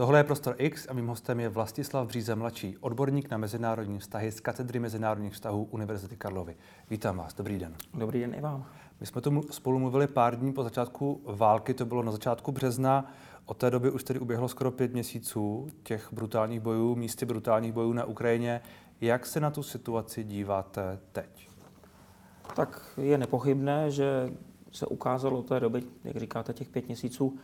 Tohle je Prostor X a mým hostem je Vlastislav Bříze mladší, odborník na mezinárodní vztahy z katedry mezinárodních vztahů Univerzity Karlovy. Vítám vás, dobrý den. Dobrý den i vám. My jsme tu spolu mluvili pár dní po začátku války, to bylo na začátku března. Od té doby už tedy uběhlo skoro pět měsíců těch brutálních bojů, místy brutálních bojů na Ukrajině. Jak se na tu situaci díváte teď? Tak je nepochybné, že se ukázalo od té doby, jak říkáte, těch pět měsíců,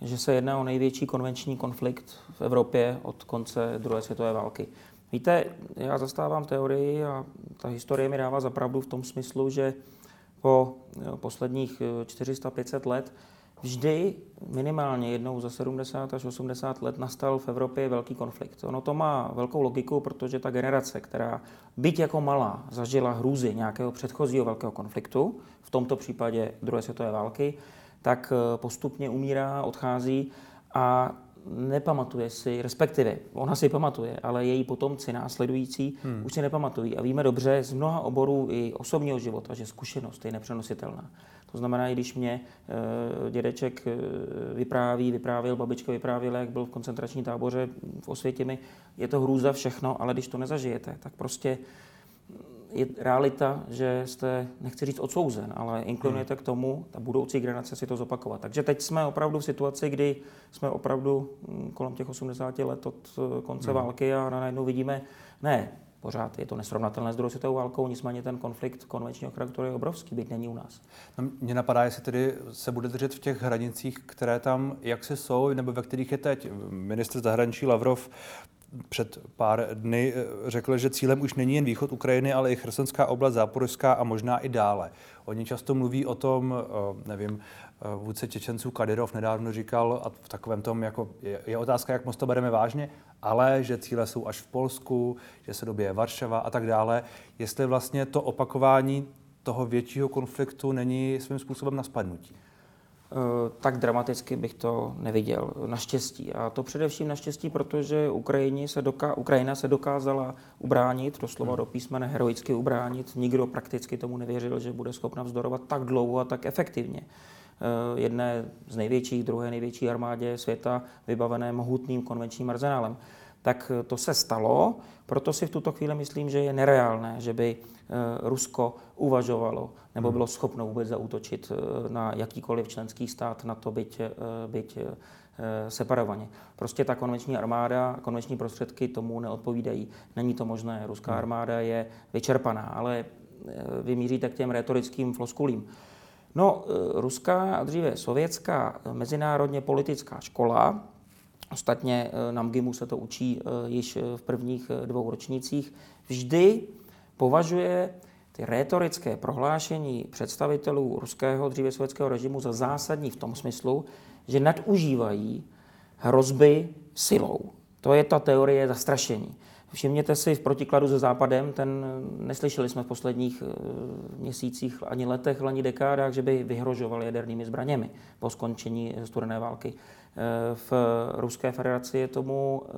že se jedná o největší konvenční konflikt v Evropě od konce druhé světové války. Víte, já zastávám teorii a ta historie mi dává zapravdu v tom smyslu, že po posledních 400-500 let vždy minimálně jednou za 70 až 80 let nastal v Evropě velký konflikt. Ono to má velkou logiku, protože ta generace, která byť jako malá zažila hrůzy nějakého předchozího velkého konfliktu, v tomto případě druhé světové války, tak eh, postupně umírá, odchází a nepamatuje si, respektive ona si pamatuje, ale její potomci následující hmm. už si nepamatují. A víme dobře z mnoha oborů i osobního života, že zkušenost je nepřenositelná. To znamená, i když mě e, dědeček e, vypráví, vyprávěl, babička vyprávěla, jak byl v koncentrační táboře v Osvětimi, je to hrůza všechno, ale když to nezažijete, tak prostě je realita, že jste, nechci říct odsouzen, ale inklinujete hmm. k tomu, ta budoucí generace si to zopakovat. Takže teď jsme opravdu v situaci, kdy jsme opravdu hm, kolem těch 80 let od eh, konce hmm. války a najednou vidíme, ne, pořád je to nesrovnatelné s druhou světovou válkou, nicméně ten konflikt konvenčního charakteru je obrovský, byť není u nás. No, mě napadá, jestli tedy se bude držet v těch hranicích, které tam jak se jsou, nebo ve kterých je teď. Ministr zahraničí Lavrov před pár dny eh, řekl, že cílem už není jen východ Ukrajiny, ale i chersonská oblast, záporská a možná i dále. Oni často mluví o tom, eh, nevím, vůdce Čečenců Kadyrov nedávno říkal, a v takovém tom, jako je, je otázka, jak moc to bereme vážně, ale že cíle jsou až v Polsku, že se dobije Varšava a tak dále. Jestli vlastně to opakování toho většího konfliktu není svým způsobem na spadnutí. Eh, tak dramaticky bych to neviděl, naštěstí. A to především naštěstí, protože Ukrajině se doká- Ukrajina se dokázala ubránit, doslova hmm. do písmene heroicky ubránit. Nikdo prakticky tomu nevěřil, že bude schopna vzdorovat tak dlouho a tak efektivně. Eh, jedné z největších, druhé největší armádě světa, vybavené mohutným konvenčním arzenálem tak to se stalo, proto si v tuto chvíli myslím, že je nereálné, že by eh, Rusko uvažovalo nebo hmm. bylo schopno vůbec zaútočit eh, na jakýkoliv členský stát, na to byť, eh, byť separovaně. Prostě ta konvenční armáda, konvenční prostředky tomu neodpovídají. Není to možné. Ruská hmm. armáda je vyčerpaná, ale vy míříte k těm retorickým floskulím. No, ruská a dříve sovětská mezinárodně politická škola, Ostatně eh, na MGIMu se to učí eh, již eh, v prvních dvou ročnících. Vždy považuje ty rétorické prohlášení představitelů ruského dříve sovětského režimu za zásadní v tom smyslu, že nadužívají hrozby silou. To je ta teorie zastrašení. Všimněte si v protikladu se Západem, ten neslyšeli jsme v posledních měsících ani letech, ani dekádách, že by vyhrožoval jadernými zbraněmi po skončení studené války. V Ruské federaci je tomu eh,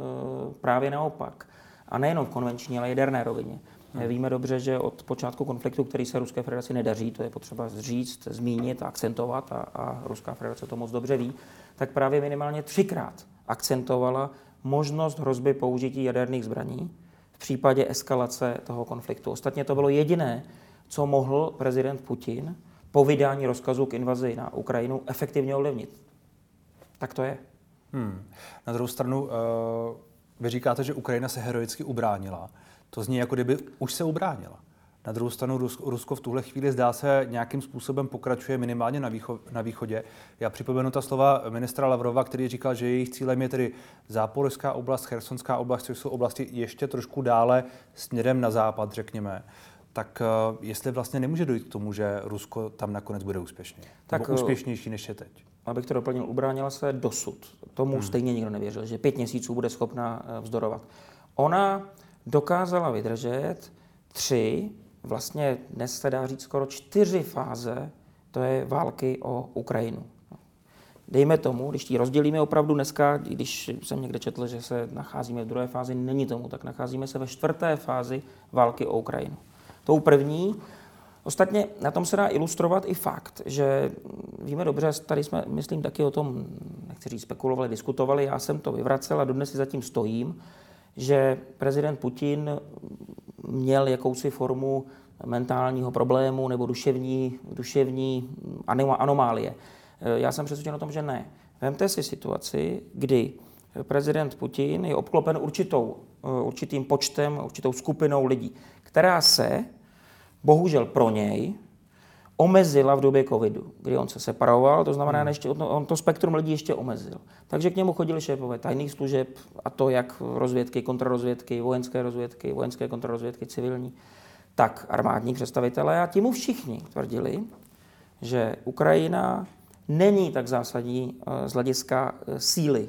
právě naopak. A nejenom v konvenční, ale jaderné rovině. Hmm. Víme dobře, že od počátku konfliktu, který se Ruské federaci nedaří, to je potřeba říct, zmínit a akcentovat, a, a Ruská federace to moc dobře ví, tak právě minimálně třikrát akcentovala možnost hrozby použití jaderných zbraní v případě eskalace toho konfliktu. Ostatně to bylo jediné, co mohl prezident Putin po vydání rozkazu k invazi na Ukrajinu efektivně ovlivnit. Tak to je. Hmm. Na druhou stranu, uh, vy říkáte, že Ukrajina se heroicky ubránila. To zní, jako kdyby už se ubránila. Na druhou stranu Rusko v tuhle chvíli zdá se nějakým způsobem pokračuje minimálně na, výcho, na východě. Já připomenu ta slova ministra Lavrova, který říkal, že jejich cílem je tedy záporská oblast, chersonská oblast, což jsou oblasti ještě trošku dále směrem na západ, řekněme. Tak uh, jestli vlastně nemůže dojít k tomu, že Rusko tam nakonec bude úspěšně? Tak, Nebo úspěšnější než je teď? abych to doplnil, ubránila se dosud. Tomu hmm. stejně nikdo nevěřil, že pět měsíců bude schopna eh, vzdorovat. Ona dokázala vydržet tři, vlastně dnes se dá říct skoro čtyři fáze, to je války o Ukrajinu. Dejme tomu, když ji rozdělíme opravdu dneska, když jsem někde četl, že se nacházíme v druhé fázi, není tomu tak. Nacházíme se ve čtvrté fázi války o Ukrajinu. Tou první Ostatně na tom se dá ilustrovat i fakt, že víme dobře, tady jsme, myslím, taky o tom, nechci říct, spekulovali, diskutovali, já jsem to vyvracel a dodnes si zatím stojím, že prezident Putin měl jakousi formu mentálního problému nebo duševní, duševní anomálie. Já jsem přesvědčen o tom, že ne. Vemte si situaci, kdy prezident Putin je obklopen určitou, určitým počtem, určitou skupinou lidí, která se bohužel pro něj omezila v době covidu, kdy on se separoval, to znamená, hmm. že on to spektrum lidí ještě omezil. Takže k němu chodili šéfové tajných služeb, a to jak rozvědky, kontrarozvědky, vojenské rozvědky, vojenské kontrarozvědky, civilní, tak armádní představitelé a ti mu všichni tvrdili, že Ukrajina není tak zásadní eh, z hlediska eh, síly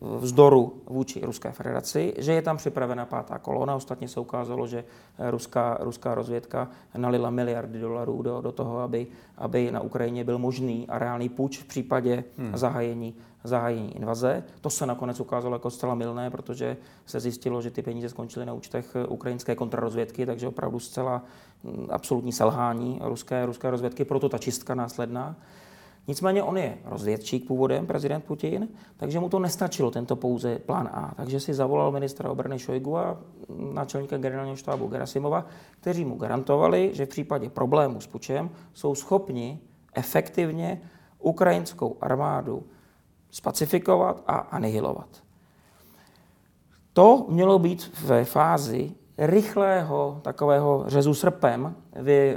vzdoru vůči Ruské federaci, že je tam připravena pátá kolona. Ostatně se ukázalo, že ruská, ruská rozvědka nalila miliardy dolarů do, do toho, aby, aby na Ukrajině byl možný a reálný půjč v případě hmm. zahájení, zahájení invaze. To se nakonec ukázalo jako zcela milné, protože se zjistilo, že ty peníze skončily na účtech ukrajinské kontrarozvědky, takže opravdu zcela hm, absolutní selhání ruské, ruské rozvědky, proto ta čistka následná. Nicméně on je rozvědčík původem, prezident Putin, takže mu to nestačilo, tento pouze plán A. Takže si zavolal ministra obrany Šojgu a náčelníka generálního štábu Gerasimova, kteří mu garantovali, že v případě problému s pučem jsou schopni efektivně ukrajinskou armádu spacifikovat a anihilovat. To mělo být ve fázi rychlého takového řezu srpem vy, eh,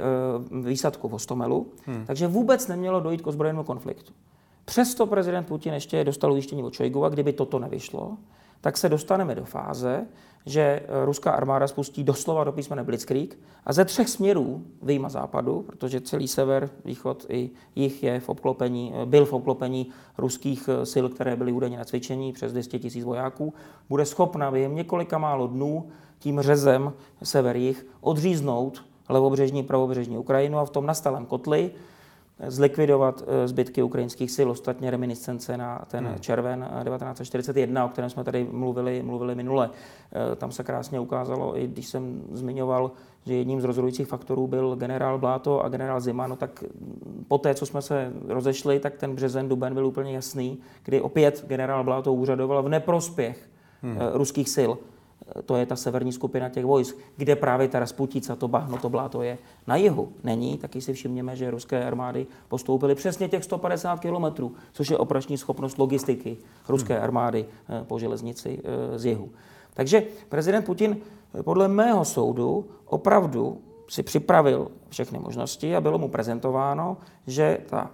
výsadku v Ostomelu, hmm. takže vůbec nemělo dojít k ozbrojenému konfliktu. Přesto prezident Putin ještě dostal ujištění od Šojgova, kdyby toto nevyšlo, tak se dostaneme do fáze, že eh, ruská armáda spustí doslova do písmene Blitzkrieg a ze třech směrů, vyjma západu, protože celý sever, východ i jich je v obklopení, eh, byl v obklopení ruských sil, které byly údajně na cvičení přes 200 tisíc vojáků, bude schopna během několika málo dnů tím řezem sever-jih odříznout levobřežní, pravobřežní Ukrajinu a v tom nastalém kotli zlikvidovat eh, zbytky ukrajinských sil, ostatně reminiscence na ten hmm. červen 1941, o kterém jsme tady mluvili, mluvili minule. Eh, tam se krásně ukázalo, i když jsem zmiňoval, že jedním z rozhodujících faktorů byl generál Bláto a generál Zima, no tak po té, co jsme se rozešli, tak ten březen, duben byl úplně jasný, kdy opět generál Bláto úřadoval v neprospěch hmm. Eh, ruských sil to je ta severní skupina těch vojsk, kde právě ta Rasputica, to bahno, to bláto je na jihu. Není, taky si všimněme, že ruské armády postoupily přesně těch 150 kilometrů, což je operační schopnost logistiky ruské hmm. armády eh, po železnici eh, z jihu. Takže prezident Putin eh, podle mého soudu opravdu si připravil všechny možnosti a bylo mu prezentováno, že ta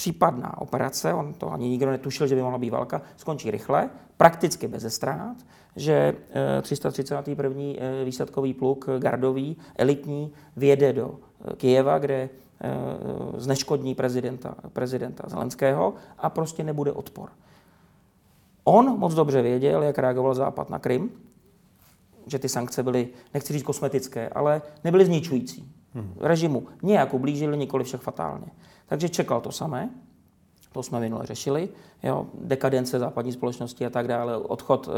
případná operace, on to ani nikdo netušil, že by mohla být válka, skončí rychle, prakticky bez ztrát, že 331. Eh, eh, výsadkový pluk gardový, elitní, vyjede do eh, Kijeva, kde zneškodní prezidenta, prezidenta Zelenského a prostě nebude odpor. On moc dobře věděl, jak reagoval Západ na Krym, že ty sankce byly, nechci říct kosmetické, ale nebyly zničující. Hmm. Režimu nějak ublížili, nikoli však fatálně. Takže čekal to samé, to jsme minule řešili, jo, dekadence západní společnosti a tak dále, odchod uh,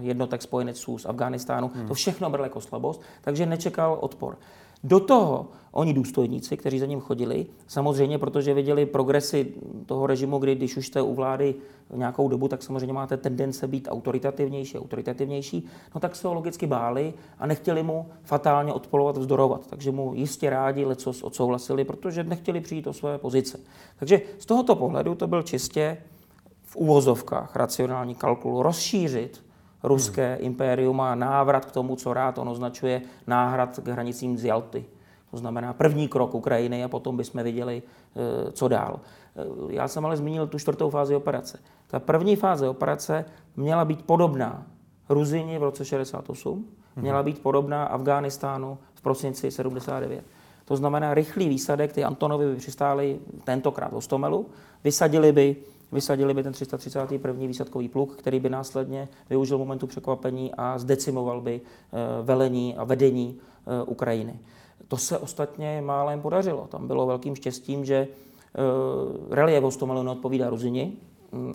jednotek spojeneců z Afghánistánu, hmm. to všechno bral jako slabost, takže nečekal odpor. Do toho oni důstojníci, kteří za ním chodili, samozřejmě, protože viděli progresy toho režimu, kdy když už jste u vlády nějakou dobu, tak samozřejmě máte tendence být autoritativnější, autoritativnější, no tak se ho logicky báli a nechtěli mu fatálně odpolovat, vzdorovat. Takže mu jistě rádi lecos odsouhlasili, protože nechtěli přijít o své pozice. Takže z tohoto pohledu to byl čistě v úvozovkách racionální kalkul rozšířit ruské hmm. impérium a návrat k tomu, co rád on označuje náhrad k hranicím z Jalty. To znamená první krok Ukrajiny a potom bychom viděli, eh, co dál. Eh, já jsem ale zmínil tu čtvrtou fázi operace. Ta první fáze operace měla být podobná Ruzini v roce 68, hmm. měla být podobná Afghánistánu v prosinci 79. To znamená rychlý výsadek, ty Antonovi by přistáli tentokrát v Ostomelu, vysadili by vysadili by ten 331. výsadkový pluk, který by následně využil momentu překvapení a zdecimoval by eh, velení a vedení eh, Ukrajiny. To se ostatně málem podařilo. Tam bylo velkým štěstím, že eh, relief Ostomelu neodpovídá Ruzini,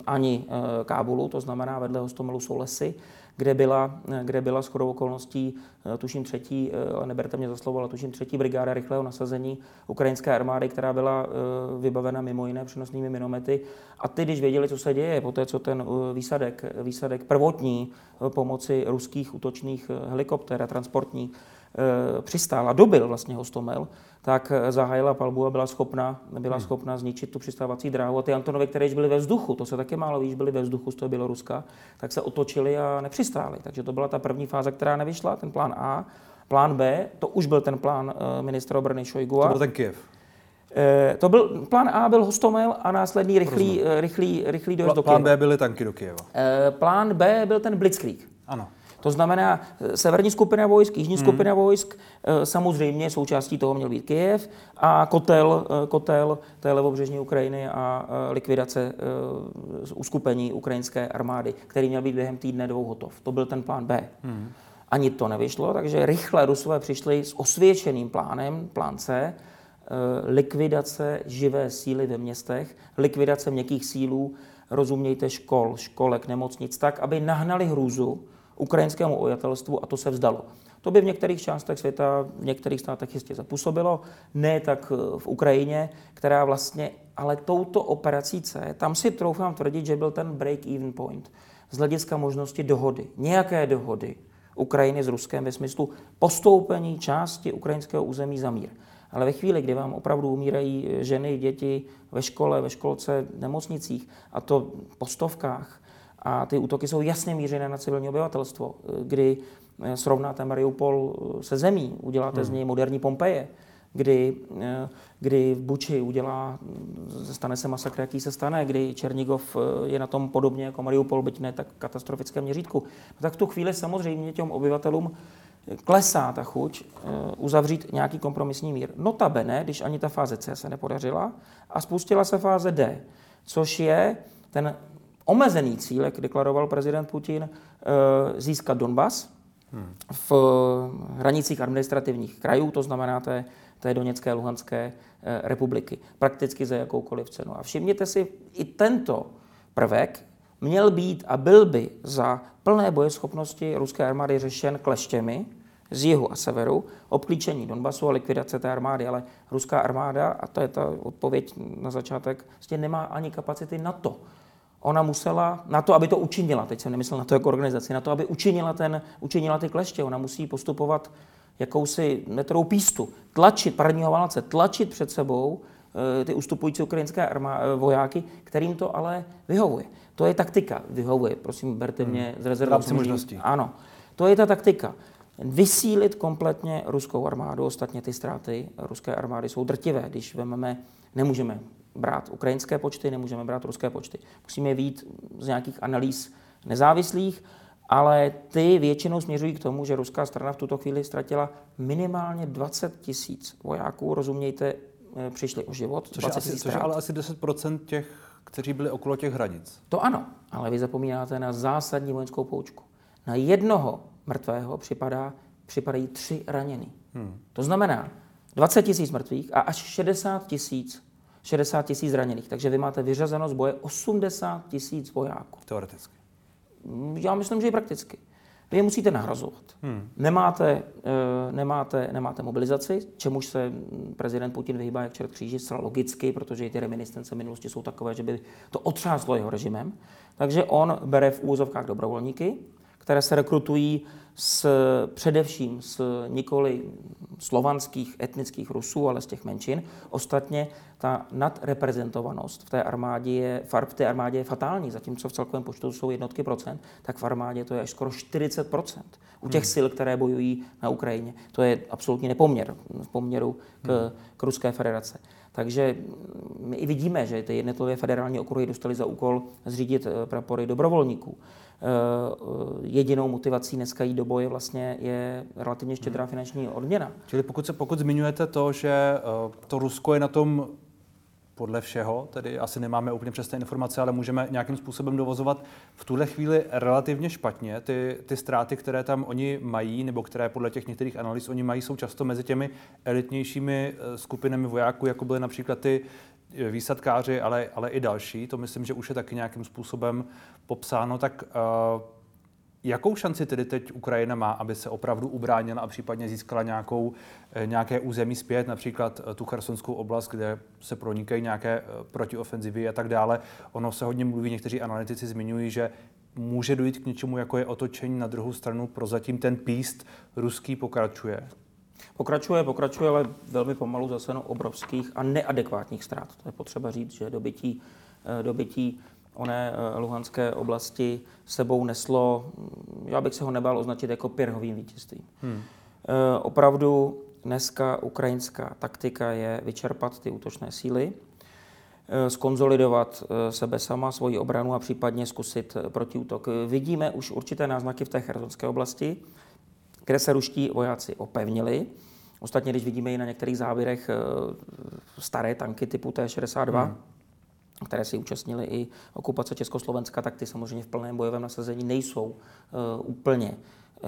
ani Kábulu, to znamená vedle Hostomelu jsou lesy, kde byla, kde byla shodou okolností, eh, tuším třetí, eh, neberte mě za slovo, ale tuším třetí brigáda rychlého nasazení ukrajinské armády, která byla eh, vybavena mimo jiné přenosnými minomety. A ty, když věděli, co se děje, po té, co ten výsadek, výsadek prvotní pomoci ruských útočných helikoptér a transportní přistál a dobil vlastně Hostomel, tak zahájila palbu a byla schopna, byla hmm. schopna zničit tu přistávací dráhu. A ty Antonovy, které byly ve vzduchu, to se také málo ví, byly ve vzduchu z toho Běloruska, tak se otočili a nepřistáli. Takže to byla ta první fáze, která nevyšla, ten plán A. Plán B, to už byl ten plán eh, ministra obrany Šojgu. To byl ten Kiev. Eh, to byl, plán A byl Hostomel a následný rychlý, eh, rychlý, rychlý dojezd do Kyjeva. Plán B byly tanky do Kyjeva. Plán B byl ten Blitzkrieg. Ano. To znamená, eh, severní skupina vojsk, jižní hmm. skupina vojsk, eh, samozřejmě součástí toho měl být Kyjev a kotel, eh, kotel té levobřežní Ukrajiny a likvidace uskupení ukrajinské armády, který měl být během týdne dvou hotov. To byl ten plán B. Hmm. Ani to nevyšlo, takže rychle Rusové přišli s osvědčeným plánem, plán C, likvidace živé síly ve městech, likvidace měkkých sílů, rozumějte škol, školek, nemocnic, tak, aby nahnali hrůzu ukrajinskému obyvatelstvu a to se vzdalo. To by v některých částech světa, v některých státech jistě zapůsobilo, ne tak eh, v Ukrajině, která vlastně, ale touto operací C, tam si troufám tvrdit, že byl ten break-even point z hlediska možnosti dohody, nějaké dohody Ukrajiny s Ruskem ve smyslu postoupení části ukrajinského území za mír. Ale ve chvíli, kdy vám opravdu umírají ženy, děti ve škole, ve školce, v nemocnicích, a to po stovkách, a ty útoky jsou jasně mířené na civilní obyvatelstvo, kdy eh, srovnáte Mariupol eh, se zemí, uděláte hmm. z něj moderní Pompeje, kdy, eh, kdy v Buči udělá, stane se masakr, jaký se stane, kdy Černigov je na tom podobně jako Mariupol, byť ne tak katastrofickém měřítku. No tak v tu chvíli samozřejmě těm obyvatelům klesá ta chuť uzavřít nějaký kompromisní mír. Notabene, když ani ta fáze C se nepodařila a spustila se fáze D, což je ten omezený cíl, jak deklaroval prezident Putin, eh, získat Donbas v hranicích administrativních krajů, to znamená té, té Doněcké Luhanské eh, republiky, prakticky za jakoukoliv cenu. A všimněte si, i tento prvek měl být a byl by za plné bojeschopnosti ruské armády řešen kleštěmi z jihu a severu, obklíčení Donbasu a likvidace té armády, ale ruská armáda, a to je ta odpověď na začátek, vlastně nemá ani kapacity na to, ona musela, na to, aby to učinila, teď jsem nemyslel na to jako organizaci, na to, aby učinila, ten, učinila ty kleště, ona musí postupovat jakousi metrou pístu, tlačit, parního válce, tlačit před sebou e, ty ustupující ukrajinské armá, e, vojáky, kterým to ale vyhovuje. To je taktika, vyhovuje, prosím, berte mě hmm. z rezervou. možností. Ano, to je ta taktika. Vysílit kompletně ruskou armádu, ostatně ty ztráty ruské armády jsou drtivé, když vezmeme, nemůžeme brát ukrajinské počty, nemůžeme brát ruské počty. Musíme vít z nějakých analýz nezávislých, ale ty většinou směřují k tomu, že ruská strana v tuto chvíli ztratila minimálně 20 tisíc vojáků, rozumějte, eh, přišli o život. Což, je, asi, což ale asi 10% těch, kteří byli okolo těch hranic. To ano, ale vy zapomínáte na zásadní vojenskou poučku. Na jednoho mrtvého připadá, připadají tři raněný. Hmm. To znamená 20 tisíc mrtvých a až 60 tisíc 60 tisíc zraněných. Takže vy máte vyřazeno z boje 80 tisíc vojáků. Teoreticky. Já myslím, že i prakticky. Vy je musíte nahrazovat. Hmm. Nemáte, e, nemáte, nemáte mobilizaci, čemuž se prezident Putin vyhýbá jak čert kříži, zcela logicky, protože ty reminiscence minulosti jsou takové, že by to otřáslo jeho režimem. Takže on bere v úzovkách dobrovolníky, které se rekrutují s, především z nikoli slovanských etnických Rusů, ale z těch menšin. Ostatně ta nadreprezentovanost v té armádě je, v té armádě je fatální, zatímco v celkovém počtu jsou jednotky procent, tak v armádě to je až skoro 40 procent u těch hmm. sil, které bojují na Ukrajině. To je absolutní nepoměr v poměru k, hmm. k Ruské federace. Takže my i vidíme, že ty jednotlivé federální okruhy dostali za úkol zřídit eh, prapory dobrovolníků. Eh, jedinou motivací dneska jít do boje vlastně je relativně štědrá hmm. finanční odměna. Čili pokud, se, pokud zmiňujete to, že eh, to Rusko je na tom podle všeho, tedy asi nemáme úplně přesné informace, ale můžeme nějakým způsobem dovozovat v tuhle chvíli relativně špatně. Ty, ty ztráty, které tam oni mají, nebo které podle těch některých analýz oni mají, jsou často mezi těmi elitnějšími eh, skupinami vojáků, jako byly například ty výsadkáři, ale, ale i další, to myslím, že už je taky nějakým způsobem popsáno, tak uh, Jakou šanci tedy teď Ukrajina má, aby se opravdu ubránila a případně získala nějakou, eh, nějaké území zpět, například tu chersonskou oblast, kde se pronikají nějaké protiofenzivy a tak dále. Ono se hodně mluví, někteří analytici zmiňují, že může dojít k něčemu, jako je otočení na druhou stranu. Prozatím ten píst ruský pokračuje. Pokračuje, pokračuje, ale velmi pomalu za cenu obrovských a neadekvátních ztrát. To je potřeba říct, že dobytí, eh, dobytí oné eh, luhanské oblasti sebou neslo, hm, já bych se ho nebál označit jako pěrhovým vítězstvím. Hmm. E, opravdu dneska ukrajinská taktika je vyčerpat ty útočné síly, skonzolidovat sebe sama, svoji obranu a případně zkusit protiútok. Vidíme už určité náznaky v té chersonské oblasti, kde se ruští vojáci opevnili. Ostatně, když vidíme i na některých závěrech eh, staré tanky typu T-62, hmm které si účastnili i okupace Československa, tak ty samozřejmě v plném bojovém nasazení nejsou uh, úplně,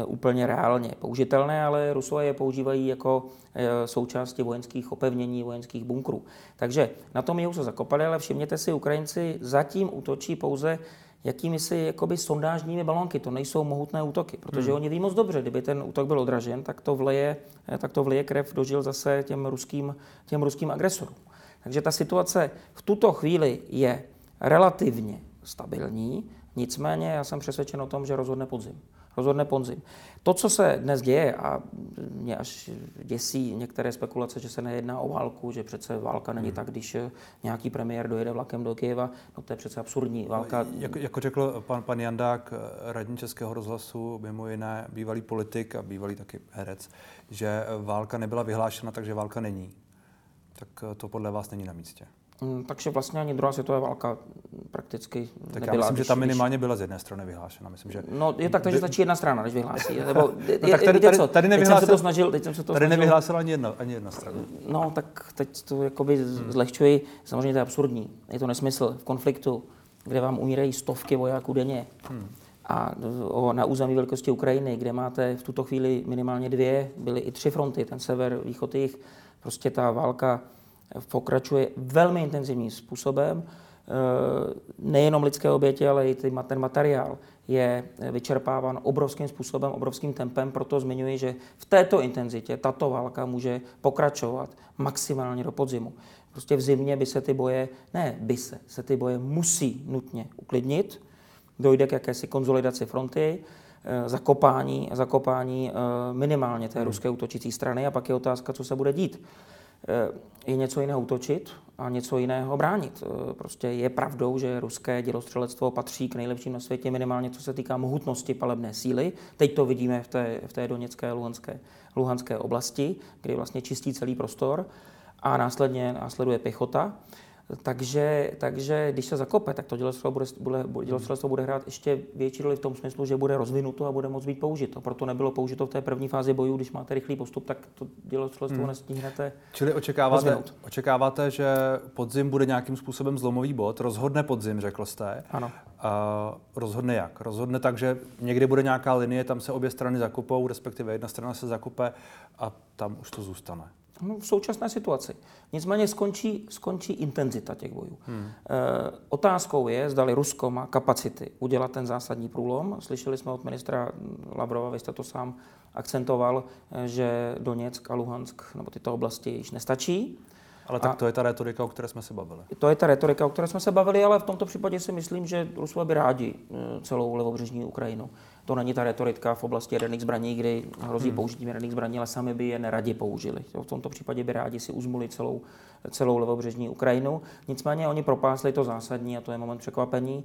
úplně reálně použitelné, ale Rusové je používají jako uh, součásti vojenských opevnění, vojenských bunkrů. Takže na tom jsou se zakopali, ale všimněte si, Ukrajinci zatím útočí pouze jakými si jakoby sondážními balonky. To nejsou mohutné útoky, protože hmm. oni ví moc dobře, kdyby ten útok byl odražen, tak to vleje, tak to vleje krev dožil zase těm ruským, těm ruským agresorům. Takže ta situace v tuto chvíli je relativně stabilní, nicméně já jsem přesvědčen o tom, že rozhodne podzim rozhodne Ponzim. To, co se dnes děje, a mě až děsí některé spekulace, že se nejedná o válku, že přece válka není hmm. tak, když nějaký premiér dojede vlakem do Kyjeva, no to je přece absurdní. Válka... Jako, jako řekl pan, pan Jandák, radní Českého rozhlasu, mimo jiné bývalý politik a bývalý taky herec, že válka nebyla vyhlášena, takže válka není. Tak to podle vás není na místě. Mm, takže vlastně ani druhá světová válka prakticky tak nebyla. já myslím, když, že tam minimálně byla z jedné strany vyhlášena. Myslím, že... No je tak, že stačí jedna strana, než vyhlásí. Nebo, je, no, tak tady, tady, tady, nevyhlásil, teď jsem se to snažil, teď jsem se to tady snažil, nevyhlásila ani jedna, ani jedna strana. No tak teď to jakoby hmm. zlehčuji. Samozřejmě to je absurdní. Je to nesmysl v konfliktu, kde vám umírají stovky vojáků denně. Hmm. A o, na území velikosti Ukrajiny, kde máte v tuto chvíli minimálně dvě, byly i tři fronty, ten sever, východ, jich, prostě ta válka pokračuje velmi intenzivním způsobem. Eh, nejenom lidské oběti, ale i ten materiál je vyčerpáván obrovským způsobem, obrovským tempem, proto zmiňuji, že v této intenzitě tato válka může pokračovat maximálně do podzimu. Prostě v zimě by se ty boje, ne by se, se ty boje musí nutně uklidnit, dojde k jakési konzolidaci fronty, eh, zakopání, zakopání eh, minimálně té hmm. ruské útočící strany a pak je otázka, co se bude dít je něco jiného útočit a něco jiného bránit. E, prostě je pravdou, že ruské dělostřelectvo patří k nejlepším na světě, minimálně co se týká mohutnosti palebné síly. Teď to vidíme v té, v té doněcké Luhanské, Luhanské oblasti, kdy vlastně čistí celý prostor a následně následuje pěchota. Takže, takže když se zakope, tak to dělostřelectvo bude, bude, dělostřelectvo bude hrát ještě větší roli v tom smyslu, že bude rozvinuto a bude moct být použito. Proto nebylo použito v té první fázi bojů, když máte rychlý postup, tak to dělostřelectvo hmm. nestíhnete. Čili očekáváte, očekáváte, že podzim bude nějakým způsobem zlomový bod, rozhodne podzim, řekl jste. Ano. A rozhodne jak? Rozhodne tak, že někdy bude nějaká linie, tam se obě strany zakupou, respektive jedna strana se zakupe a tam už to zůstane. No, v současné situaci. Nicméně skončí, skončí intenzita těch bojů. Hmm. E, otázkou je, zdali Rusko má kapacity udělat ten zásadní průlom. Slyšeli jsme od ministra Lavrova, vy jste to sám akcentoval, eh, že Doněck a Luhansk nebo tyto oblasti již nestačí. Ale tak a to je ta retorika, o které jsme se bavili. To je ta retorika, o které jsme se bavili, ale v tomto případě si myslím, že Rusové by rádi eh, celou levobřežní Ukrajinu. To není ta retorika v oblasti jaderných zbraní, kdy hrozí hmm. použití jaderných zbraní, ale sami by je neradi použili. V tomto případě by rádi si uzmuli celou, celou levobřežní Ukrajinu. Nicméně oni propásli to zásadní a to je moment překvapení.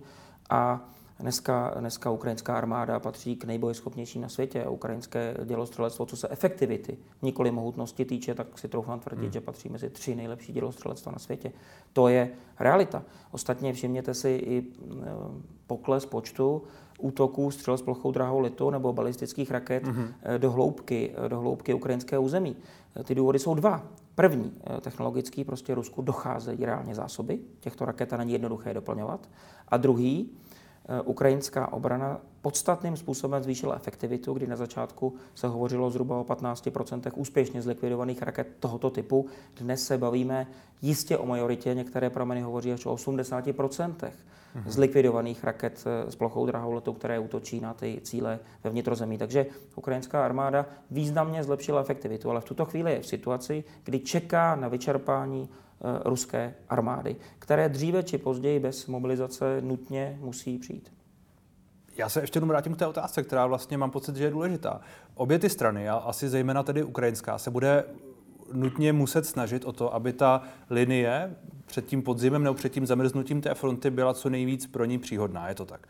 A Dneska, dneska ukrajinská armáda patří k nejbojeschopnějším na světě ukrajinské dělostřelectvo, co se efektivity, nikoli mohutnosti týče, tak si troufám tvrdit, hmm. že patří mezi tři nejlepší dělostřelectva na světě. To je realita. Ostatně všimněte si i eh, pokles počtu útoků střel s plochou drahou litu nebo balistických raket mm-hmm. do, hloubky, do hloubky ukrajinského území. Ty důvody jsou dva. První, technologický, prostě Rusku docházejí reálně zásoby, těchto raket a není jednoduché je doplňovat. A druhý, Eh, ukrajinská obrana podstatným způsobem zvýšila efektivitu, kdy na začátku se hovořilo zhruba o 15% úspěšně zlikvidovaných raket tohoto typu. Dnes se bavíme jistě o majoritě, některé prameny hovoří až o 80% mm-hmm. zlikvidovaných raket eh, s plochou drahou letu, které útočí na ty cíle ve vnitrozemí. Takže ukrajinská armáda významně zlepšila efektivitu, ale v tuto chvíli je v situaci, kdy čeká na vyčerpání eh, ruské armády, které dříve či později bez mobilizace nutně musí přijít. Já se ještě jenom vrátím k té otázce, která vlastně mám pocit, že je důležitá. Obě ty strany, a asi zejména tedy ukrajinská, se bude nutně muset snažit o to, aby ta linie před tím podzimem nebo před tím zamrznutím té fronty byla co nejvíc pro ní příhodná. Je to tak?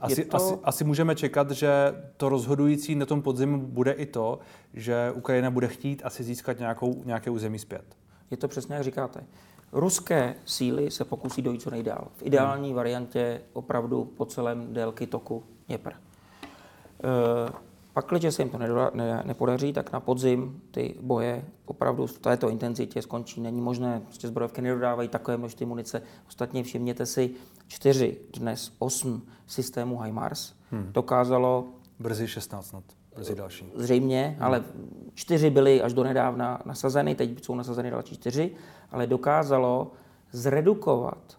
Asi, to... asi, asi můžeme čekat, že to rozhodující na tom podzimu bude i to, že Ukrajina bude chtít asi získat nějakou, nějaké území zpět. Je to přesně, jak říkáte. Ruské síly se pokusí dojít co nejdál. V ideální hmm. variantě opravdu po celém délky toku Dněpr. E, pak, když se jim to nedoda, ne, nepodaří, tak na podzim ty boje opravdu v této intenzitě skončí. Není možné, prostě zbrojovky nedodávají takové množství munice. Ostatně všimněte si, čtyři, dnes osm systémů HIMARS hmm. dokázalo... Brzy 16 snad. Brzy další. Zřejmě, hmm. ale čtyři byly až do nedávna nasazeny, teď jsou nasazeny další čtyři, ale dokázalo zredukovat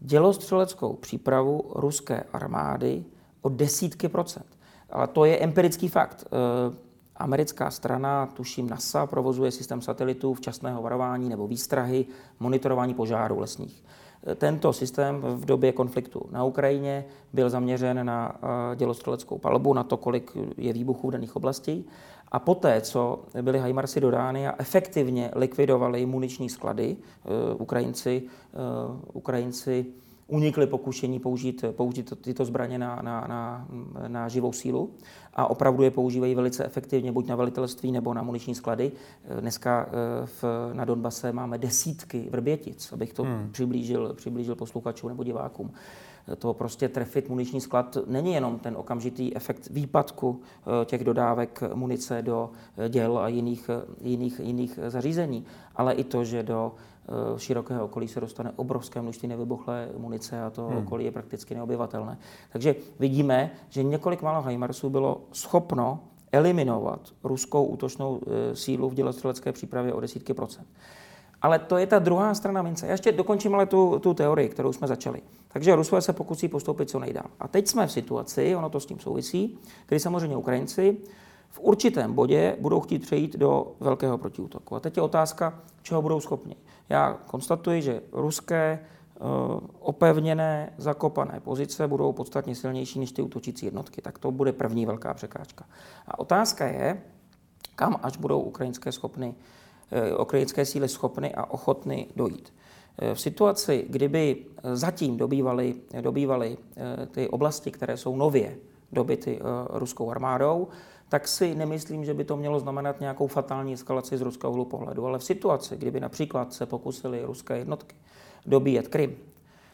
dělostřeleckou přípravu ruské armády o desítky procent. Ale to je empirický fakt. Eh, americká strana, tuším NASA, provozuje systém satelitů včasného varování nebo výstrahy, monitorování požárů lesních. Eh, tento systém v době konfliktu na Ukrajině byl zaměřen na eh, dělostřeleckou palbu, na to, kolik je výbuchů v daných oblastí. A poté, co byly Hajmarsy dodány a efektivně likvidovali muniční sklady, Ukrajinci, Ukrajinci unikli pokušení použít, použít tyto zbraně na, na, na, na živou sílu a opravdu je používají velice efektivně, buď na velitelství nebo na muniční sklady. Dneska eh, v, na Donbase máme desítky vrbětic, abych to hmm. přiblížil, přiblížil posluchačům nebo divákům. To prostě trefit muniční sklad není jenom ten okamžitý efekt výpadku eh, těch dodávek munice do eh, děl a jiných, jiných, jiných zařízení, ale i to, že do širokého okolí se dostane obrovské množství nevybuchlé munice a to hmm. okolí je prakticky neobyvatelné. Takže vidíme, že několik málo HIMARSů bylo schopno eliminovat ruskou útočnou eh, sílu v dělostřelecké přípravě o desítky procent. Ale to je ta druhá strana mince. Já ještě dokončím ale tu, tu teorii, kterou jsme začali. Takže Rusové se pokusí postoupit co nejdál. A teď jsme v situaci, ono to s tím souvisí, kdy samozřejmě Ukrajinci v určitém bodě budou chtít přejít do velkého protiútoku. A teď je otázka, čeho budou schopni. Já konstatuji, že ruské eh, opevněné, zakopané pozice budou podstatně silnější než ty útočící jednotky. Tak to bude první velká překážka. A otázka je, kam až budou ukrajinské, schopny, eh, ukrajinské síly schopny a ochotny dojít. Eh, v situaci, kdyby zatím dobývali, dobývali ty oblasti, které jsou nově dobyty ruskou armádou, tak si nemyslím, že by to mělo znamenat nějakou fatální eskalaci z ruského úhlu pohledu. Ale v situaci, kdyby například se pokusili ruské jednotky dobíjet Krym,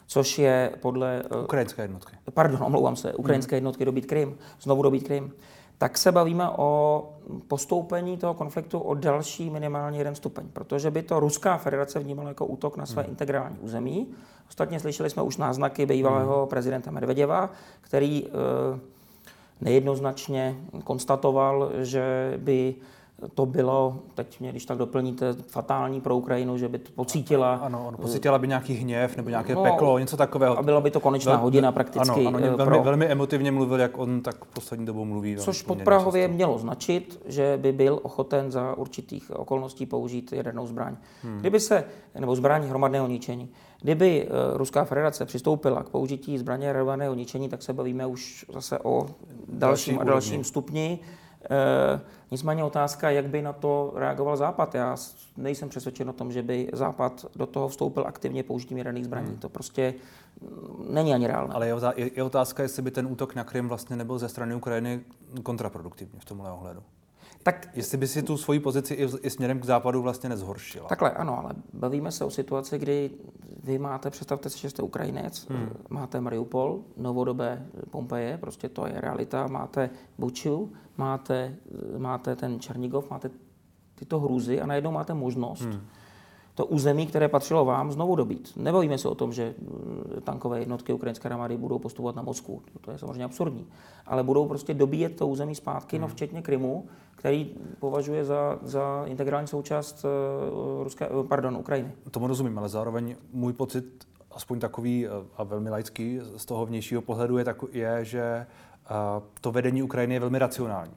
což je podle... Eh, ukrajinské jednotky. Pardon, omlouvám se, ukrajinské hmm. jednotky dobít Krym, znovu dobít Krym, tak se bavíme o postoupení toho konfliktu o další minimálně jeden stupeň, protože by to Ruská federace vnímala jako útok na své hmm. integrální území. Ostatně slyšeli jsme už náznaky bývalého hmm. prezidenta Medvedeva, který eh, nejednoznačně konstatoval, že by to bylo, teď mě když tak doplníte, fatální pro Ukrajinu, že by to pocítila. Ano, ano pocítila by nějaký hněv nebo nějaké no, peklo, něco takového. A byla by to konečná Vel, hodina prakticky. Ano, ano eh, velmi, pro... velmi emotivně mluvil, jak on tak poslední dobou mluví. Což podprahově mělo značit, že by byl ochoten za určitých okolností použít jadernou zbraň. Hmm. Kdyby se, nebo zbraň hromadného ničení, kdyby eh, Ruská federace přistoupila k použití zbraně hromadného ničení, tak se bavíme už zase o dalším a dalším stupni. E, nicméně otázka, jak by na to reagoval Západ. Já nejsem přesvědčen o tom, že by Západ do toho vstoupil aktivně použitím jaderných zbraní. Hmm. To prostě mm, není ani reálné. Ale je otázka, jestli by ten útok na Krym vlastně nebyl ze strany Ukrajiny kontraproduktivní v tomhle ohledu. Tak, Jestli by si tu svoji pozici i, i směrem k západu vlastně nezhoršila. Takhle, ano, ale bavíme se o situaci, kdy vy máte, představte si, že jste Ukrajinec, hmm. máte Mariupol, novodobé Pompeje, prostě to je realita, máte Buču, máte, máte ten Černigov, máte tyto hruzy a najednou máte možnost hmm. To území, které patřilo vám, znovu dobít. Nebavíme se o tom, že mm, tankové jednotky ukrajinské armády budou postupovat na Moskvu. To je samozřejmě absurdní. Ale budou prostě dobíjet to území zpátky, no včetně Krymu, který považuje za, za integrální součást uh, Ruské, pardon, Ukrajiny. Tomu rozumím, ale zároveň můj pocit, aspoň takový a velmi laický z toho vnějšího pohledu, je, tak, je že to vedení Ukrajiny je velmi racionální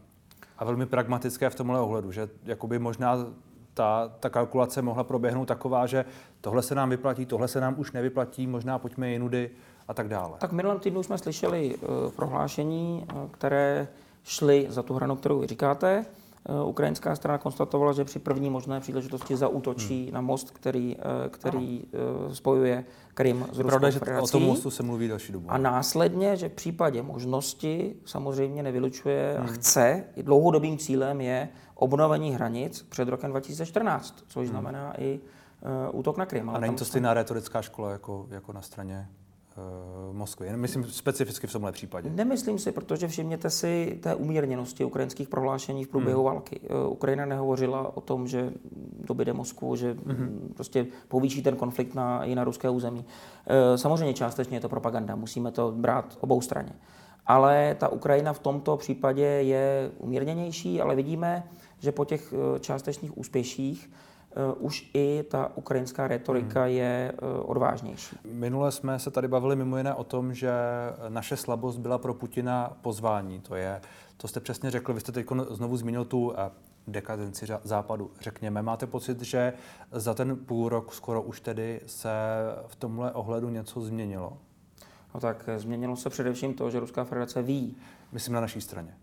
a velmi pragmatické v tomhle ohledu, že jakoby možná ta, ta kalkulace mohla proběhnout taková, že tohle se nám vyplatí, tohle se nám už nevyplatí, možná pojďme jinudy a tak dále. Tak minulém týdnu jsme slyšeli uh, prohlášení, uh, které šly za tu hranu, kterou vy říkáte. Uh, ukrajinská strana konstatovala, že při první možné příležitosti zaútočí hmm. na most, který, který spojuje Krym s Ruskou Pravda, že o tom mostu se mluví další dobu. A následně, že v případě možnosti samozřejmě nevylučuje hmm. a chce, dlouhodobým cílem je obnovení hranic před rokem 2014, což hmm. znamená i útok na Krym. A není to stejná retorická škola jako, jako na straně Moskvy. Myslím specificky v tomhle případě. Nemyslím si, protože všimněte si té umírněnosti ukrajinských prohlášení v průběhu hmm. války. Uh, Ukrajina nehovořila o tom, že dobyde Moskvu, že hmm. prostě povýší ten konflikt na, i na ruské území. Uh, samozřejmě částečně je to propaganda, musíme to brát obou straně. Ale ta Ukrajina v tomto případě je umírněnější, ale vidíme, že po těch eh, částečných úspěších už i ta ukrajinská retorika hmm. je uh, odvážnější. Minule jsme se tady bavili mimo jiné o tom, že naše slabost byla pro Putina pozvání. To je, to jste přesně řekl, vy jste teď znovu zmínil tu dekadenci západu. Řekněme, máte pocit, že za ten půl rok skoro už tedy se v tomhle ohledu něco změnilo? No tak změnilo se především to, že Ruská federace ví. Myslím na naší straně.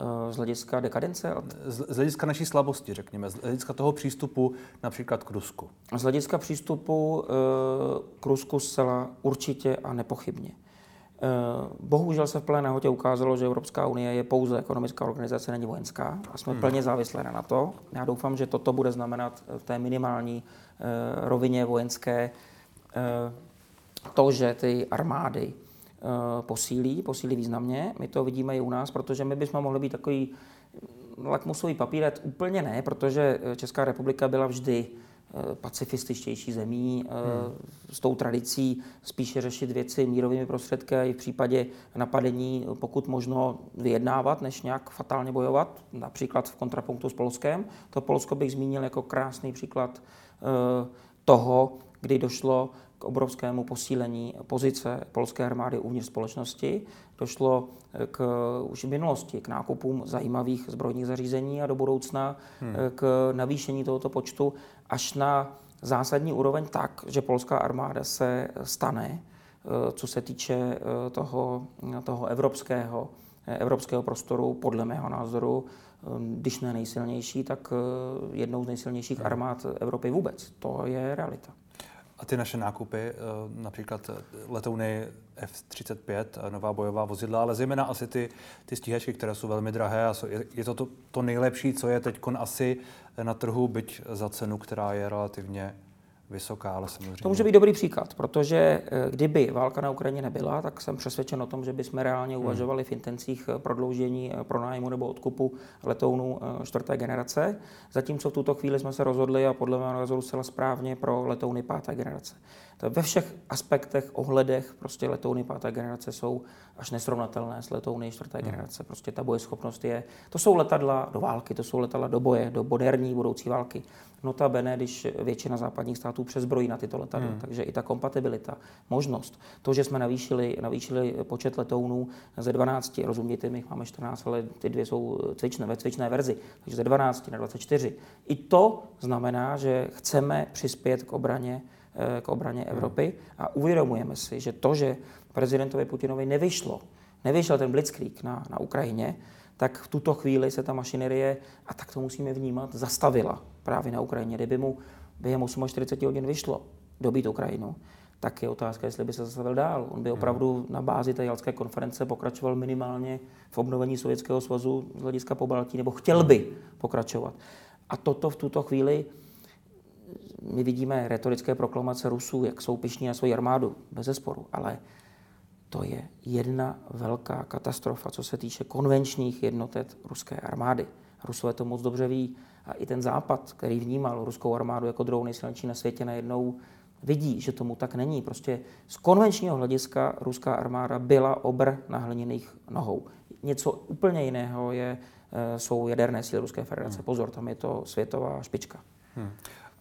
Eh, z hlediska dekadence? Z hlediska naší slabosti, řekněme, z hlediska toho přístupu například k Rusku. Z hlediska přístupu eh, k Rusku zcela určitě a nepochybně. Eh, bohužel se v plné nahotě ukázalo, že Evropská unie je pouze ekonomická organizace, není vojenská a jsme hmm. plně závislé na to. Já doufám, že toto bude znamenat v té minimální rovině vojenské to, že ty armády posílí, posílí významně. My to vidíme i u nás, protože my bychom mohli být takový lakmusový papíret. Úplně ne, protože eh, Česká republika byla vždy eh, pacifističtější zemí hmm. s tou tradicí spíše řešit věci mírovými prostředky i v případě napadení pokud možno vyjednávat, než nějak fatálně bojovat, například v kontrapunktu s Polskem. To Polsko bych zmínil jako krásný příklad toho, kdy došlo obrovskému posílení pozice polské armády uvnitř společnosti. Došlo k, už v minulosti k nákupům zajímavých zbrojních zařízení a do budoucna hmm. k navýšení tohoto počtu až na zásadní úroveň tak, že polská armáda se stane, co se týče toho, toho evropského, evropského prostoru, podle mého názoru, když ne nejsilnější, tak jednou z nejsilnějších hmm. armád Evropy vůbec. To je realita. A ty naše nákupy, eh, například eh, letouny F-35, eh, nová bojová vozidla, ale zejména asi ty, ty stíhačky, které jsou velmi drahé a je, to, to to nejlepší, co je teď asi na trhu, byť za cenu, která je relativně vysoká, ale samozřejmě. To může být dobrý příklad, protože eh, kdyby válka na Ukrajině nebyla, tak jsem přesvědčen o tom, že bychom reálně hmm. uvažovali v intencích eh, prodloužení eh, pronájmu nebo odkupu letounů čtvrté generace, zatímco v tuto chvíli jsme se rozhodli a podle mého názoru zcela správně pro letouny páté generace. To ve všech aspektech, ohledech, prostě letouny páté generace jsou až nesrovnatelné s letouny čtvrté hmm. generace. Prostě ta bojeschopnost je, to jsou letadla do války, to jsou letadla do boje, do moderní budoucí války. Notabene, když většina západních států přezbrojí na tyto letadla, hmm. takže i ta kompatibilita, možnost, to, že jsme navýšili, navýšili počet letounů ze 12, rozumíte, my máme 14, ale ty dvě jsou cvičné, ve cvičné verzi, takže ze 12 na 24. I to znamená, že chceme přispět k obraně k obraně hmm. Evropy a uvědomujeme si, že to, že prezidentovi Putinovi nevyšlo, nevyšel ten blitzkrieg na, na Ukrajině, tak v tuto chvíli se ta mašinerie, a tak to musíme vnímat, zastavila právě na Ukrajině. Kdyby mu během 48 hodin vyšlo dobít Ukrajinu, tak je otázka, jestli by se zastavil dál. On by hmm. opravdu na bázi té jalské konference pokračoval minimálně v obnovení Sovětského svazu z hlediska pobaltí, nebo chtěl by pokračovat. A toto v tuto chvíli my vidíme retorické proklamace Rusů, jak jsou pišní na svoji armádu, bez zesporu, ale to je jedna velká katastrofa, co se týče konvenčních jednotek ruské armády. Rusové to moc dobře ví. A i ten západ, který vnímal ruskou armádu jako druhou nejsilnější na světě, najednou vidí, že tomu tak není. Prostě z konvenčního hlediska ruská armáda byla obr na hliněných nohou. Něco úplně jiného je, eh, jsou jaderné síly Ruské federace. Hmm. Pozor, tam je to světová špička. Hmm.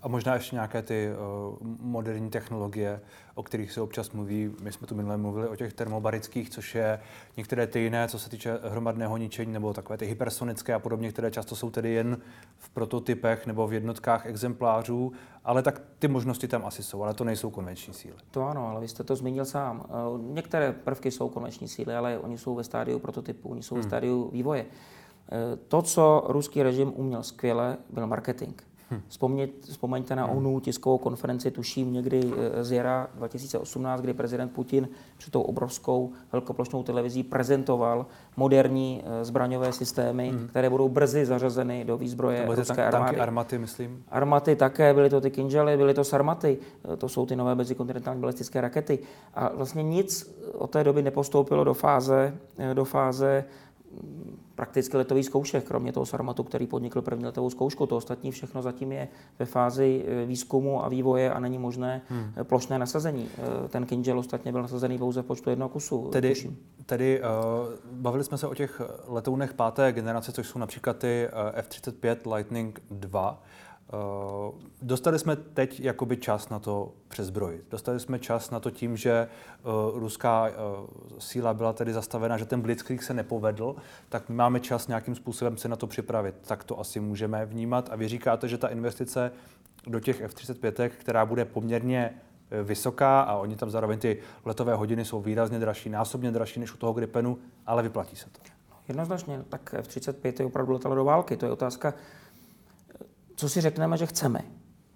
A možná ještě nějaké ty uh, moderní technologie, o kterých se občas mluví. My jsme tu minule mluvili o těch termobarických, což je některé ty jiné, co se týče hromadného ničení, nebo takové ty hypersonické a podobně, které často jsou tedy jen v prototypech nebo v jednotkách exemplářů, ale tak ty možnosti tam asi jsou, ale to nejsou konvenční síly. To ano, ale vy jste to zmínil sám. Eh, některé prvky jsou konvenční síly, ale oni jsou ve stádiu prototypu, oni jsou hmm. ve stádiu vývoje. Eh, to, co ruský režim uměl skvěle, byl marketing. Hm. Vzpomeňte na hm. onu tiskovou konferenci, tuším někdy eh, z jara 2018, kdy prezident Putin před tou obrovskou velkoplošnou televizí prezentoval moderní eh, zbraňové systémy, hmm. které budou brzy zařazeny do výzbroje to ruské tanky, armády. armaty, myslím. Armaty také, byly to ty kinžaly, byly to sarmaty, eh, to jsou ty nové mezikontinentální balistické rakety. A vlastně nic od té doby nepostoupilo do fáze, do fáze prakticky letový zkoušek, kromě toho Sarmatu, který podnikl první letovou zkoušku. To ostatní všechno zatím je ve fázi e, výzkumu a vývoje a není možné hmm. E, plošné nasazení. E, ten Kinžel ostatně byl nasazený pouze v počtu jednoho kusu. Tedy, tedy uh, bavili jsme se o těch letounech páté generace, což jsou například ty F-35 Lightning 2. Uh, dostali jsme teď jakoby čas na to přezbrojit. Dostali jsme čas na to tím, že uh, ruská uh, síla byla tedy zastavena, že ten blitzkrieg se nepovedl, tak my máme čas nějakým způsobem se na to připravit. Tak to asi můžeme vnímat. A vy říkáte, že ta investice do těch F-35, která bude poměrně vysoká a oni tam zároveň ty letové hodiny jsou výrazně dražší, násobně dražší než u toho Gripenu, ale vyplatí se to. Jednoznačně, tak F-35 je opravdu letalo do války. To je otázka, co si řekneme, že chceme.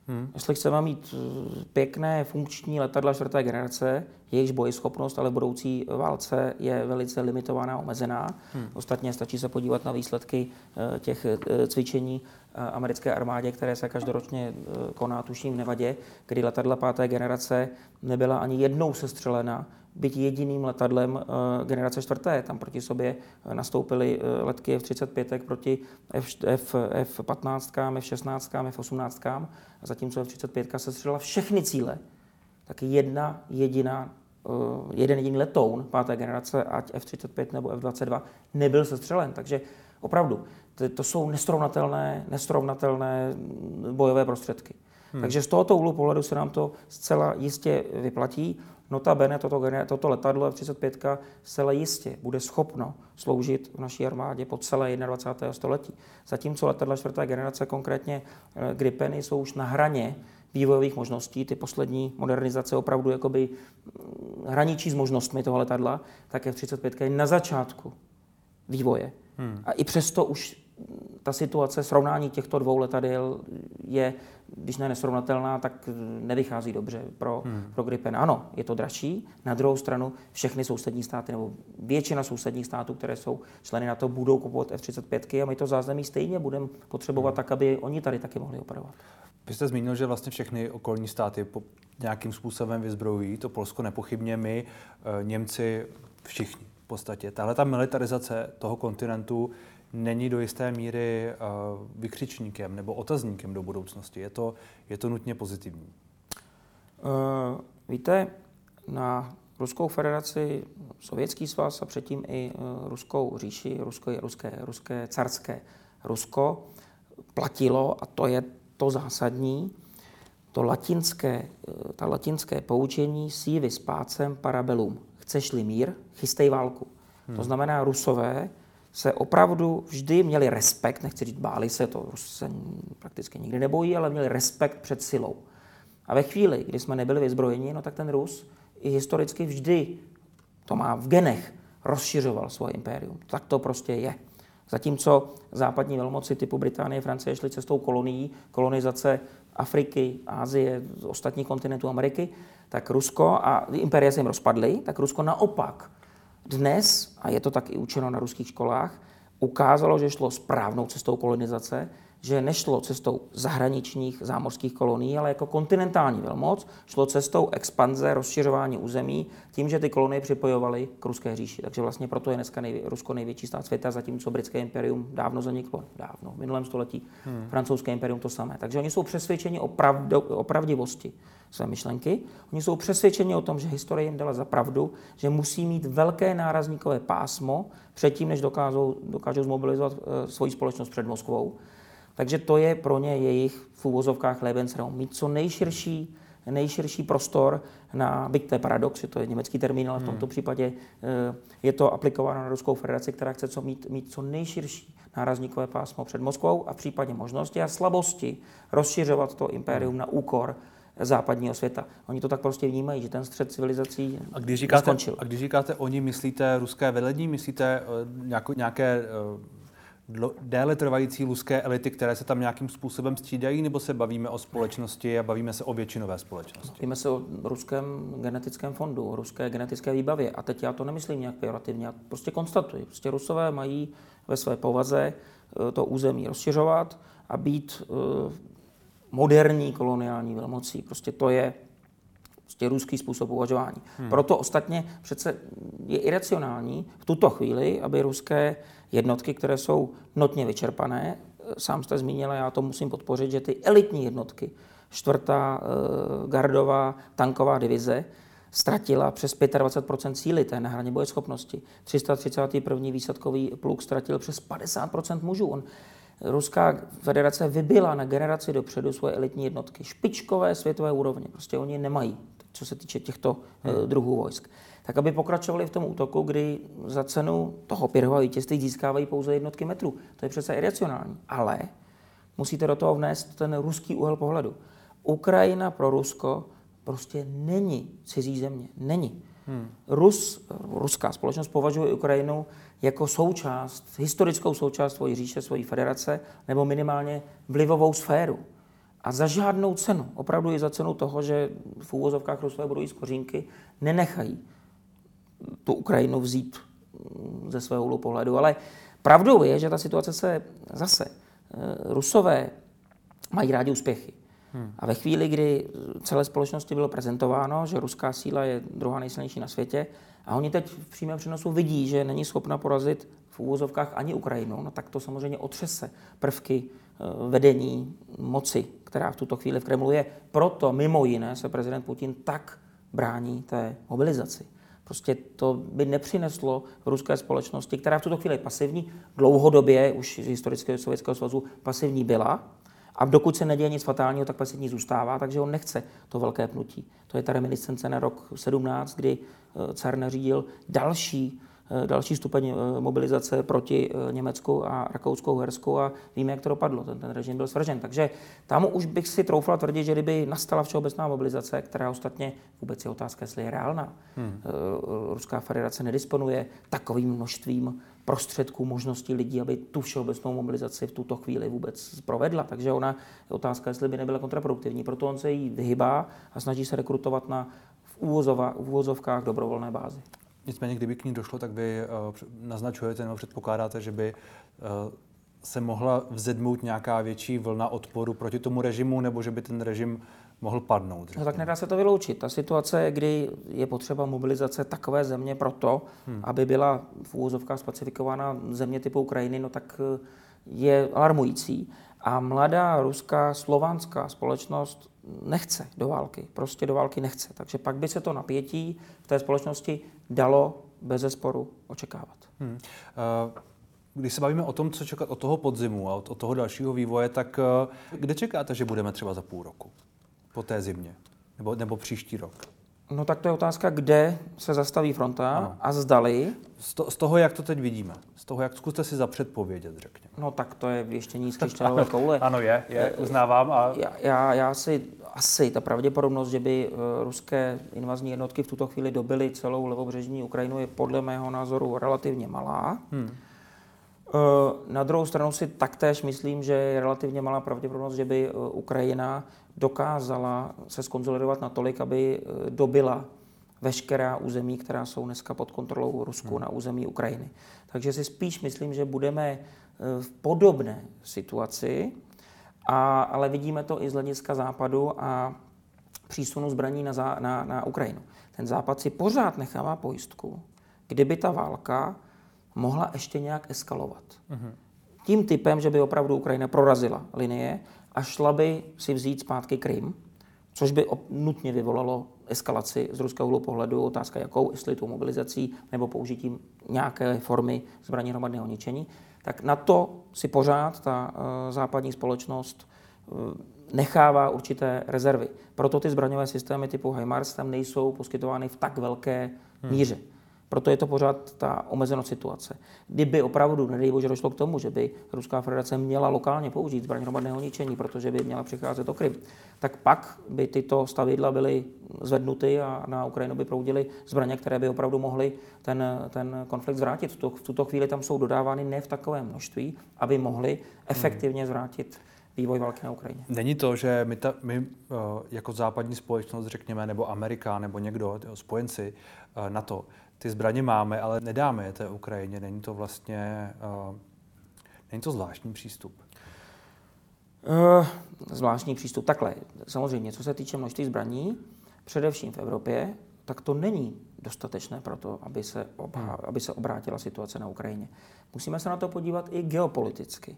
Hmm. Jestli chceme mít eh, pěkné funkční letadla čtvrté generace, jejichž bojeschopnost ale v budoucí válce je velice limitovaná, omezená. Hmm. Ostatně stačí se podívat na výsledky eh, těch eh, cvičení americké armádě, které se každoročně koná, tuším v Nevadě, kdy letadla páté generace nebyla ani jednou sestřelena byť jediným letadlem uh, generace čtvrté. Tam proti sobě eh, nastoupily uh, letky F-35 proti F, F, F-15, F-16, F-18, zatímco F-35 se střelila všechny cíle. Tak jedna jediná jeden jediný letoun páté generace, ať F-35 nebo F-22, nebyl sestřelen. Takže opravdu, to, to jsou nesrovnatelné, nesrovnatelné bojové prostředky. Hmm. Takže z tohoto úhlu pohledu se nám to zcela jistě vyplatí. Notabene toto, toto letadlo F-35 zcela jistě bude schopno sloužit v naší armádě po celé 21. století. Zatímco letadla čtvrté generace, konkrétně eh, Gripeny, jsou už na hraně vývojových možností, ty poslední modernizace opravdu jakoby mm, hraničí s možnostmi toho letadla, tak F-35 je na začátku vývoje. Hmm. A i přesto už ta situace, srovnání těchto dvou letadel je, když ne nesrovnatelná, tak nevychází dobře pro, hmm. pro Gripen. Ano, je to dražší. Na druhou stranu všechny sousední státy, nebo většina sousedních států, které jsou členy na to, budou kupovat F-35 a my to zázemí stejně budeme potřebovat hmm. tak, aby oni tady taky mohli operovat. Vy jste zmínil, že vlastně všechny okolní státy po nějakým způsobem vyzbrojují. To Polsko nepochybně my, eh, Němci, všichni v podstatě. Tahle ta militarizace toho kontinentu není do jisté míry uh, vykřičníkem nebo otazníkem do budoucnosti. Je to, je to nutně pozitivní. Uh, víte, na Ruskou federaci, Sovětský svaz a předtím i uh, Ruskou říši, Rusko, ruské, ruské carské Rusko platilo, a to je to zásadní, to latinské, ta latinské poučení sívis pácem parabelum. Chceš-li mír, chystej válku. Hmm. To znamená, Rusové se opravdu vždy měli respekt, nechci říct báli se, to se prakticky nikdy nebojí, ale měli respekt před silou. A ve chvíli, kdy jsme nebyli vyzbrojeni, no tak ten Rus i historicky vždy, to má v genech, rozšiřoval svoje impérium. Tak to prostě je. Zatímco západní velmoci typu Británie, Francie šly cestou kolonií, kolonizace Afriky, Ázie, ostatních kontinentů Ameriky, tak Rusko a impéria se jim rozpadly, tak Rusko naopak dnes, a je to tak i učeno na ruských školách, ukázalo, že šlo správnou cestou kolonizace, že nešlo cestou zahraničních zámořských kolonií, ale jako kontinentální velmoc šlo cestou expanze, rozšiřování území, tím, že ty kolonie připojovaly k ruské říši. Takže vlastně proto je dneska nejvě, Rusko největší stát světa, zatímco britské imperium dávno zaniklo, dávno, v minulém století, hmm. francouzské imperium to samé. Takže oni jsou přesvědčeni o, pravdo, o pravdivosti své myšlenky. Oni jsou přesvědčeni o tom, že historie jim dala za pravdu, že musí mít velké nárazníkové pásmo předtím, než dokážou, dokážou zmobilizovat e, svoji společnost před Moskvou. Takže to je pro ně jejich v úvozovkách Lebensraum. Mít co nejširší, nejširší prostor na, byť to je paradox, že to je německý termín, ale v tomto hmm. případě e, je to aplikováno na Ruskou federaci, která chce co mít, mít co nejširší nárazníkové pásmo před Moskvou a v případě možnosti a slabosti rozšiřovat to impérium hmm. na úkor západního světa. Oni to tak prostě vnímají, že ten střed civilizací a když říkáte, skončil. A když říkáte oni, myslíte ruské velení, myslíte uh, nějaké uh, déle trvající ruské elity, které se tam nějakým způsobem střídají, nebo se bavíme o společnosti a bavíme se o většinové společnosti? Bavíme se o ruském genetickém fondu, o ruské genetické výbavě. A teď já to nemyslím nějak pejorativně, já prostě konstatuji. Prostě rusové mají ve své povaze eh, to území rozšiřovat a být moderní koloniální velmocí. Prostě to je prostě ruský způsob uvažování. Hmm. Proto ostatně přece je iracionální v tuto chvíli, aby ruské jednotky, které jsou notně vyčerpané, sám jste zmínila, já to musím podpořit, že ty elitní jednotky, čtvrtá eh, gardová tanková divize, ztratila přes 25% síly té na hraně bojeschopnosti. 331. výsadkový pluk ztratil přes 50% mužů. On Ruská federace vybila na generaci dopředu svoje elitní jednotky. Špičkové světové úrovně. Prostě oni nemají, co se týče těchto. Eh, druhů vojsk. Tak aby pokračovali v tom útoku, kdy za cenu toho pyrhového vítězství získávají pouze jednotky metrů. To je přece iracionální. Ale musíte do toho vnést ten ruský úhel pohledu. Ukrajina pro Rusko prostě není cizí země. Není. Hmm. Rus, ruská společnost považuje Ukrajinu jako součást, historickou součást svojí říše, svojí federace, nebo minimálně vlivovou sféru. A za žádnou cenu, opravdu i za cenu toho, že v úvozovkách Rusové budou jíst kořínky, nenechají tu Ukrajinu vzít ze svého úhlu pohledu. Ale pravdou je, že ta situace se zase, eh, Rusové mají rádi úspěchy. Hmm. A ve chvíli, kdy celé společnosti bylo prezentováno, že ruská síla je druhá nejsilnější na světě, a oni teď v přímém přenosu vidí, že není schopna porazit v úvozovkách ani Ukrajinu, no tak to samozřejmě otřese prvky eh, vedení moci, která v tuto chvíli v Kremlu je. Proto mimo jiné se prezident Putin tak brání té mobilizaci. Prostě to by nepřineslo ruské společnosti, která v tuto chvíli je pasivní, dlouhodobě už z historického Sovětského svazu pasivní byla, a dokud se neděje nic fatálního, tak pasivní zůstává, takže on nechce to velké pnutí. To je ta reminiscence na rok 17, kdy eh, car nařídil další další stupeň eh, mobilizace proti eh, Německu a Rakouskou Hersku a víme, jak to dopadlo. Ten, ten režim byl svržen. Takže tam už bych si troufla tvrdit, že kdyby nastala všeobecná mobilizace, která ostatně vůbec je otázka, jestli je reálná. Hmm. Ruská federace nedisponuje takovým množstvím prostředků, možností lidí, aby tu všeobecnou mobilizaci v tuto chvíli vůbec provedla. Takže ona je otázka, jestli by nebyla kontraproduktivní. Proto on se jí vyhybá a snaží se rekrutovat na v, v úvozovkách dobrovolné bázi. Nicméně, kdyby k ní došlo, tak vy uh, naznačujete nebo předpokládáte, že by uh, se mohla vzedmout nějaká větší vlna odporu proti tomu režimu, nebo že by ten režim mohl padnout. No tak nedá se to vyloučit. Ta situace, kdy je potřeba mobilizace takové země proto, hmm. aby byla v úvozovkách specifikována země typu Ukrajiny, no tak eh, je alarmující. A mladá ruská slovanská společnost nechce do války, prostě do války nechce. Takže pak by se to napětí v té společnosti dalo bez zesporu očekávat. Hmm. Uh... Když se bavíme o tom, co čekat od toho podzimu a od, toho dalšího vývoje, tak uh, kde čekáte, že budeme třeba za půl roku po té zimě? Nebo, nebo příští rok? No tak to je otázka, kde se zastaví fronta ano. a zdali. Z, to, z toho, jak to teď vidíme. Z toho, jak zkuste si zapředpovědět, řekněme. No tak to je ještě nízký křišťálové koule. Ano, je, je, uznávám. A... Já, já, já si asi ta pravděpodobnost, že by eh, ruské invazní jednotky v tuto chvíli dobily celou levobřežní Ukrajinu, je podle mého názoru relativně malá. Hmm. Eh, na druhou stranu si taktéž myslím, že je relativně malá pravděpodobnost, že by eh, Ukrajina dokázala se skonzolidovat natolik, aby dobila veškerá území, která jsou dneska pod kontrolou Rusku hmm. na území Ukrajiny. Takže si spíš myslím, že budeme v podobné situaci, A, ale vidíme to i z hlediska západu a přísunu zbraní na, zá, na, na Ukrajinu. Ten západ si pořád nechává pojistku, kdyby ta válka mohla ještě nějak eskalovat. Mm-hmm. Tím typem, že by opravdu Ukrajina prorazila linie a šla by si vzít zpátky Krym, což by nutně vyvolalo eskalaci z ruského úhlu pohledu, otázka jakou, jestli tou mobilizací nebo použitím nějaké formy zbraní hromadného ničení, tak na to si pořád ta uh, západní společnost uh, nechává určité rezervy. Proto ty zbraňové systémy typu HIMARS tam nejsou poskytovány v tak velké hmm. míře. Hmm. Proto je to pořád ta omezenost situace. Kdyby opravdu, nedej bože, došlo k tomu, že by Ruská federace měla lokálně použít zbraň hromadného ničení, protože by měla přicházet o Krym, tak pak by tyto stavidla byly zvednuty a na Ukrajinu by proudily zbraně, které by opravdu mohly ten, ten konflikt zvrátit. V, to, v tuto chvíli tam jsou dodávány ne v takovém množství, aby mohly efektivně zvrátit vývoj války na Ukrajině. Není to, že my, ta, my jako západní společnost, řekněme, nebo Amerika, nebo někdo, spojenci na to, ty zbraně máme, ale nedáme je té Ukrajině. Není to vlastně, uh, není to zvláštní přístup? Uh, zvláštní přístup. Takhle, samozřejmě, co se týče množství zbraní, především v Evropě, tak to není dostatečné pro to, aby se, obhá, hmm. aby se obrátila situace na Ukrajině. Musíme se na to podívat i geopoliticky.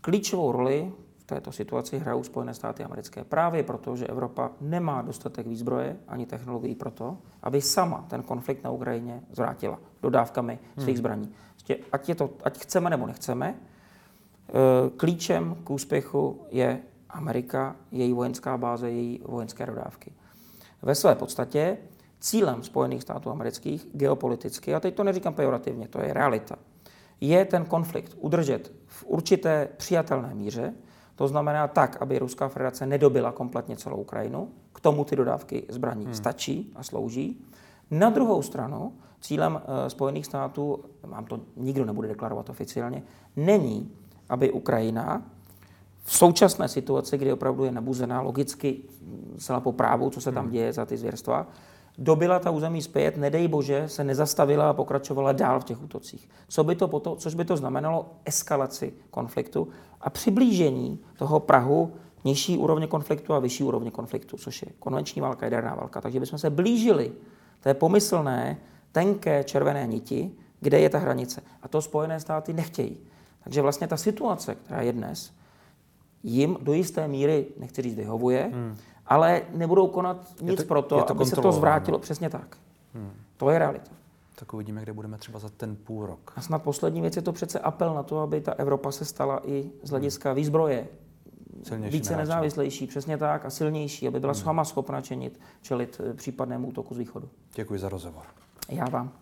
Klíčovou roli v této situaci hrajou Spojené státy americké právě proto, že Evropa nemá dostatek výzbroje ani technologií pro to, aby sama ten konflikt na Ukrajině zvrátila dodávkami svých hmm. zbraní. Prostě ať, je to, ať chceme nebo nechceme, eh, klíčem k úspěchu je Amerika, její vojenská báze, její vojenské dodávky. Ve své podstatě cílem Spojených států amerických geopoliticky, a teď to neříkám pejorativně, to je realita, je ten konflikt udržet v určité přijatelné míře, to znamená tak, aby Ruská federace nedobila kompletně celou Ukrajinu. K tomu ty dodávky zbraní hmm. stačí a slouží. Na druhou stranu, cílem uh, Spojených států, vám to nikdo nebude deklarovat oficiálně, není, aby Ukrajina v současné situaci, kdy opravdu je nabuzená logicky zcela po právu, co se tam hmm. děje za ty zvěrstva, dobila ta území zpět, nedej bože, se nezastavila a pokračovala dál v těch útocích. Co by to potom, což by to znamenalo eskalaci konfliktu a přiblížení toho Prahu nižší úrovně konfliktu a vyšší úrovně konfliktu, což je konvenční válka, jaderná válka. Takže bychom se blížili té pomyslné, tenké červené niti, kde je ta hranice. A to Spojené státy nechtějí. Takže vlastně ta situace, která je dnes, jim do jisté míry, nechci říct, vyhovuje, hmm ale nebudou konat nic to, pro to, to aby se to zvrátilo. Přesně tak. Hmm. To je realita. Tak uvidíme, kde budeme třeba za ten půl rok. A snad poslední věc je to přece apel na to, aby ta Evropa se stala i z hlediska hmm. výzbroje Silnější více nehráče. nezávislejší, přesně tak, a silnější, aby byla hmm. sama schopna čenit, čelit eh, případnému útoku z východu. Děkuji za rozhovor. Já vám.